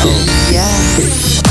Oh, yeah.